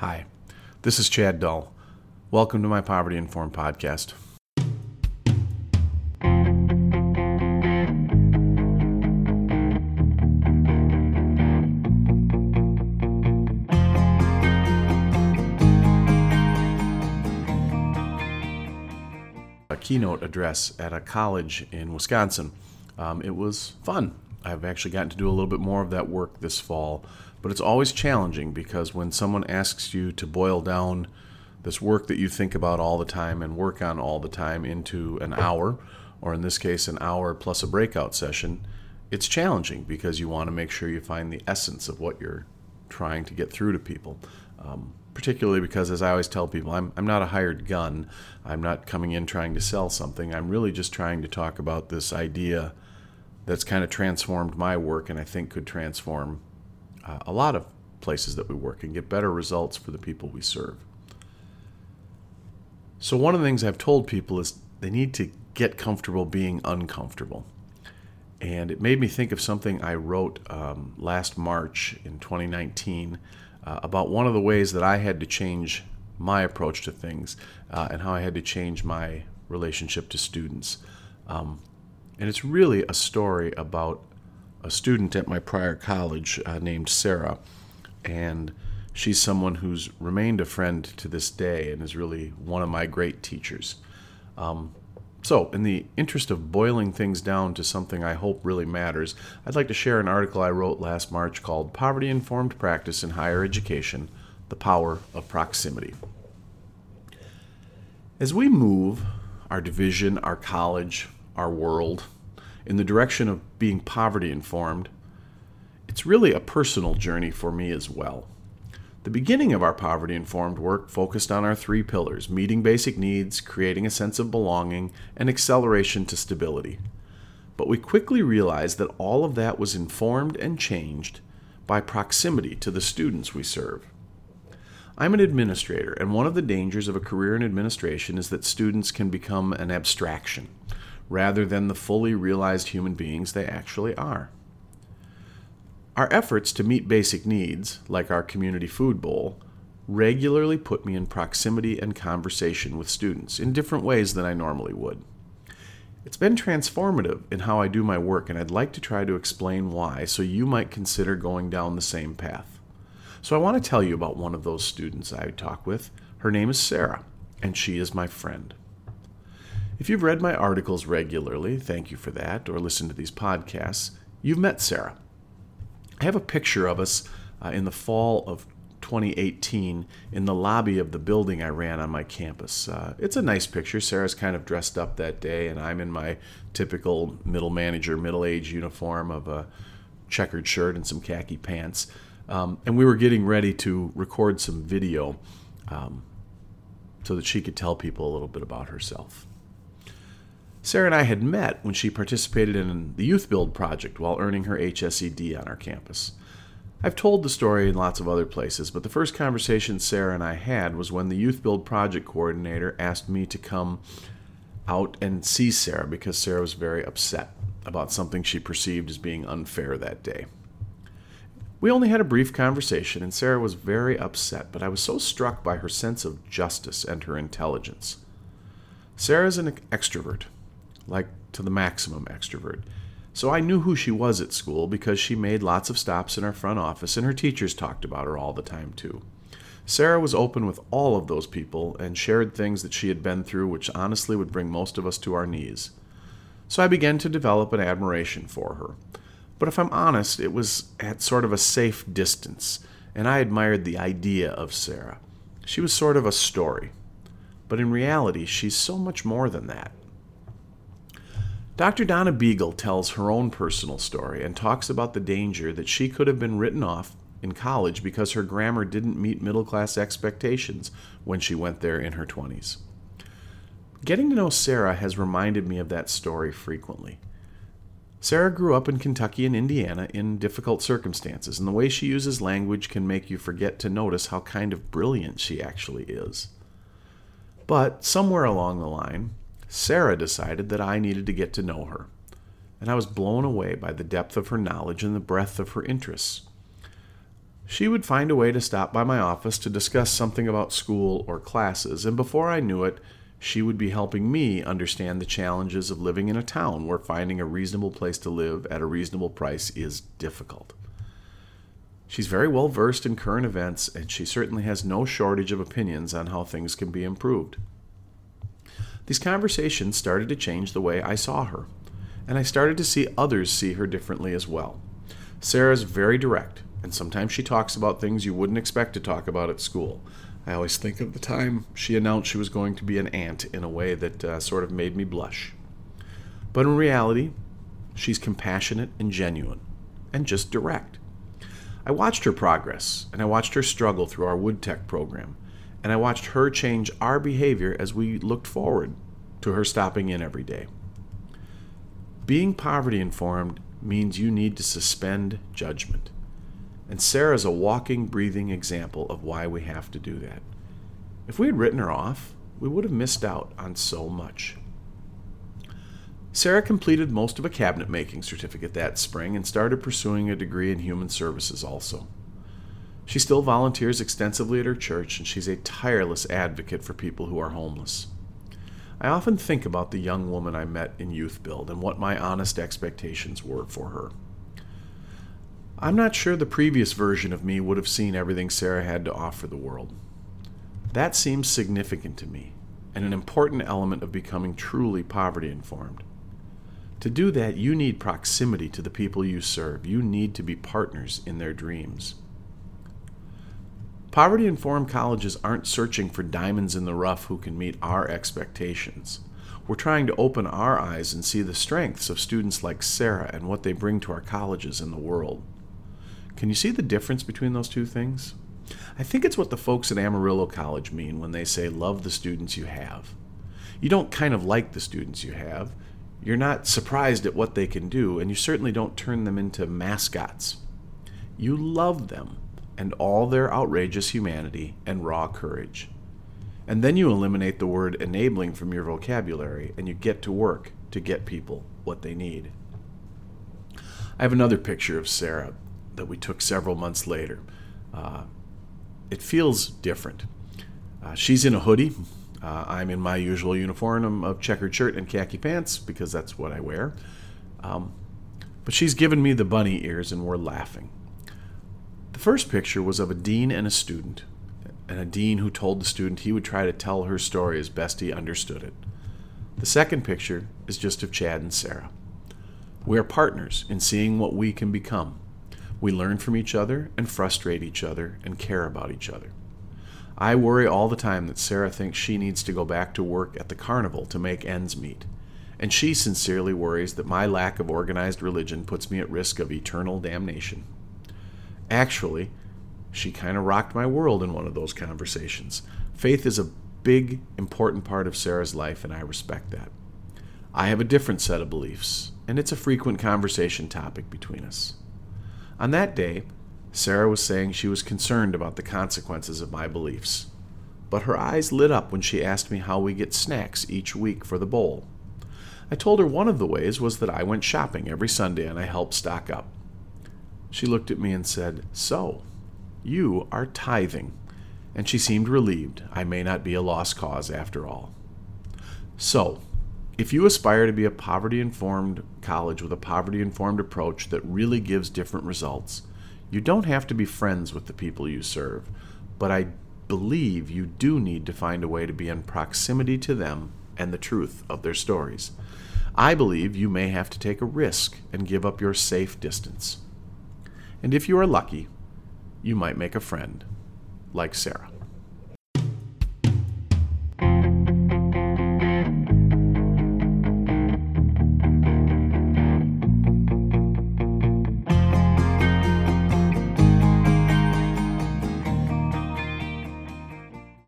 Hi, this is Chad Dull. Welcome to my Poverty Informed podcast. A keynote address at a college in Wisconsin. Um, it was fun. I've actually gotten to do a little bit more of that work this fall, but it's always challenging because when someone asks you to boil down this work that you think about all the time and work on all the time into an hour, or in this case, an hour plus a breakout session, it's challenging because you want to make sure you find the essence of what you're trying to get through to people. Um, particularly because, as I always tell people, I'm, I'm not a hired gun. I'm not coming in trying to sell something. I'm really just trying to talk about this idea that's kind of transformed my work and I think could transform uh, a lot of places that we work and get better results for the people we serve. So, one of the things I've told people is they need to get comfortable being uncomfortable. And it made me think of something I wrote um, last March in 2019 uh, about one of the ways that I had to change my approach to things uh, and how I had to change my relationship to students. Um, and it's really a story about a student at my prior college uh, named Sarah. And she's someone who's remained a friend to this day and is really one of my great teachers. Um, so, in the interest of boiling things down to something I hope really matters, I'd like to share an article I wrote last March called Poverty Informed Practice in Higher Education The Power of Proximity. As we move our division, our college, our world in the direction of being poverty informed, it's really a personal journey for me as well. The beginning of our poverty informed work focused on our three pillars meeting basic needs, creating a sense of belonging, and acceleration to stability. But we quickly realized that all of that was informed and changed by proximity to the students we serve. I'm an administrator, and one of the dangers of a career in administration is that students can become an abstraction rather than the fully realized human beings they actually are. Our efforts to meet basic needs, like our community food bowl, regularly put me in proximity and conversation with students in different ways than I normally would. It's been transformative in how I do my work, and I'd like to try to explain why so you might consider going down the same path. So, I want to tell you about one of those students I talk with. Her name is Sarah, and she is my friend. If you've read my articles regularly, thank you for that, or listened to these podcasts, you've met Sarah. I have a picture of us uh, in the fall of 2018 in the lobby of the building I ran on my campus. Uh, it's a nice picture. Sarah's kind of dressed up that day, and I'm in my typical middle manager, middle age uniform of a checkered shirt and some khaki pants. Um, and we were getting ready to record some video um, so that she could tell people a little bit about herself. Sarah and I had met when she participated in the Youth Build project while earning her HSED on our campus. I've told the story in lots of other places, but the first conversation Sarah and I had was when the Youth Build project coordinator asked me to come out and see Sarah because Sarah was very upset about something she perceived as being unfair that day. We only had a brief conversation, and Sarah was very upset, but I was so struck by her sense of justice and her intelligence. Sarah is an extrovert, like to the maximum extrovert. So I knew who she was at school because she made lots of stops in our front office and her teachers talked about her all the time too. Sarah was open with all of those people and shared things that she had been through which honestly would bring most of us to our knees. So I began to develop an admiration for her. But if I'm honest, it was at sort of a safe distance, and I admired the idea of Sarah. She was sort of a story. But in reality, she's so much more than that. Dr. Donna Beegle tells her own personal story and talks about the danger that she could have been written off in college because her grammar didn't meet middle class expectations when she went there in her 20s. Getting to know Sarah has reminded me of that story frequently. Sarah grew up in Kentucky and Indiana in difficult circumstances, and the way she uses language can make you forget to notice how kind of brilliant she actually is. But somewhere along the line, Sarah decided that I needed to get to know her, and I was blown away by the depth of her knowledge and the breadth of her interests. She would find a way to stop by my office to discuss something about school or classes, and before I knew it, she would be helping me understand the challenges of living in a town where finding a reasonable place to live at a reasonable price is difficult. She's very well versed in current events, and she certainly has no shortage of opinions on how things can be improved. These conversations started to change the way I saw her, and I started to see others see her differently as well. Sarah's very direct, and sometimes she talks about things you wouldn't expect to talk about at school. I always think of the time she announced she was going to be an aunt in a way that uh, sort of made me blush. But in reality, she's compassionate and genuine, and just direct. I watched her progress, and I watched her struggle through our Wood Tech program, and I watched her change our behavior as we looked forward to her stopping in every day. Being poverty informed means you need to suspend judgment. And Sarah's a walking, breathing example of why we have to do that. If we had written her off, we would have missed out on so much. Sarah completed most of a cabinet making certificate that spring and started pursuing a degree in human services also. She still volunteers extensively at her church, and she's a tireless advocate for people who are homeless. I often think about the young woman I met in Youth Build and what my honest expectations were for her. I'm not sure the previous version of me would have seen everything Sarah had to offer the world. That seems significant to me and an important element of becoming truly poverty informed. To do that, you need proximity to the people you serve. You need to be partners in their dreams. Poverty informed colleges aren't searching for diamonds in the rough who can meet our expectations. We're trying to open our eyes and see the strengths of students like Sarah and what they bring to our colleges and the world. Can you see the difference between those two things? I think it's what the folks at Amarillo College mean when they say love the students you have. You don't kind of like the students you have. You're not surprised at what they can do, and you certainly don't turn them into mascots. You love them and all their outrageous humanity and raw courage. And then you eliminate the word enabling from your vocabulary and you get to work to get people what they need. I have another picture of Sarah that we took several months later. Uh, it feels different. Uh, she's in a hoodie. Uh, I'm in my usual uniform of checkered shirt and khaki pants because that's what I wear. Um, but she's given me the bunny ears and we're laughing. The first picture was of a dean and a student, and a dean who told the student he would try to tell her story as best he understood it. The second picture is just of Chad and Sarah. We are partners in seeing what we can become. We learn from each other and frustrate each other and care about each other. I worry all the time that Sarah thinks she needs to go back to work at the carnival to make ends meet, and she sincerely worries that my lack of organized religion puts me at risk of eternal damnation. Actually, she kind of rocked my world in one of those conversations. Faith is a big, important part of Sarah's life, and I respect that. I have a different set of beliefs, and it's a frequent conversation topic between us. On that day, Sarah was saying she was concerned about the consequences of my beliefs, but her eyes lit up when she asked me how we get snacks each week for the bowl. I told her one of the ways was that I went shopping every Sunday and I helped stock up. She looked at me and said, So, you are tithing. And she seemed relieved. I may not be a lost cause after all. So, if you aspire to be a poverty informed college with a poverty informed approach that really gives different results, you don't have to be friends with the people you serve, but I believe you do need to find a way to be in proximity to them and the truth of their stories. I believe you may have to take a risk and give up your safe distance. And if you are lucky, you might make a friend like Sarah.